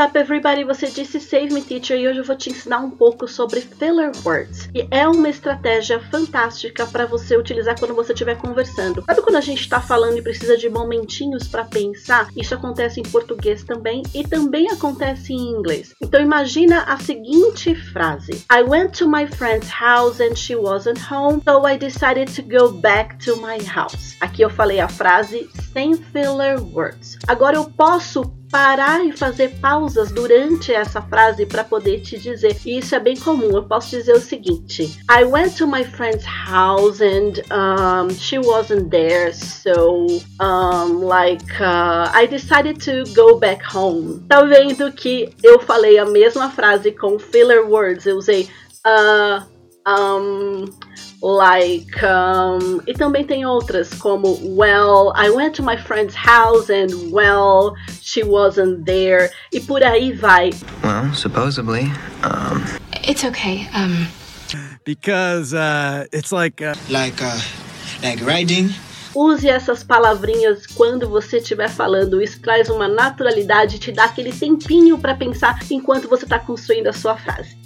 up, everybody? Você disse Save Me Teacher e hoje eu vou te ensinar um pouco sobre filler words. E é uma estratégia fantástica para você utilizar quando você estiver conversando. Sabe quando a gente está falando e precisa de momentinhos para pensar? Isso acontece em português também e também acontece em inglês. Então imagina a seguinte frase: I went to my friend's house and she wasn't home, so I decided to go back to my house. Aqui eu falei a frase sem filler words. Agora eu posso parar e fazer pausas durante essa frase para poder te dizer. E isso é bem comum. Eu posso dizer o seguinte: I went to my friend's house and um, she wasn't there, so um, like uh, I decided to go back home. Tá vendo que eu falei a mesma frase com filler words? Eu usei uh, um, like um, e também tem outras como well I went to my friend's house and well she wasn't there e por aí vai well supposedly um it's okay um because uh it's like uh... like uh like riding Use essas palavrinhas quando você estiver falando. Isso traz uma naturalidade, te dá aquele tempinho para pensar enquanto você está construindo a sua frase.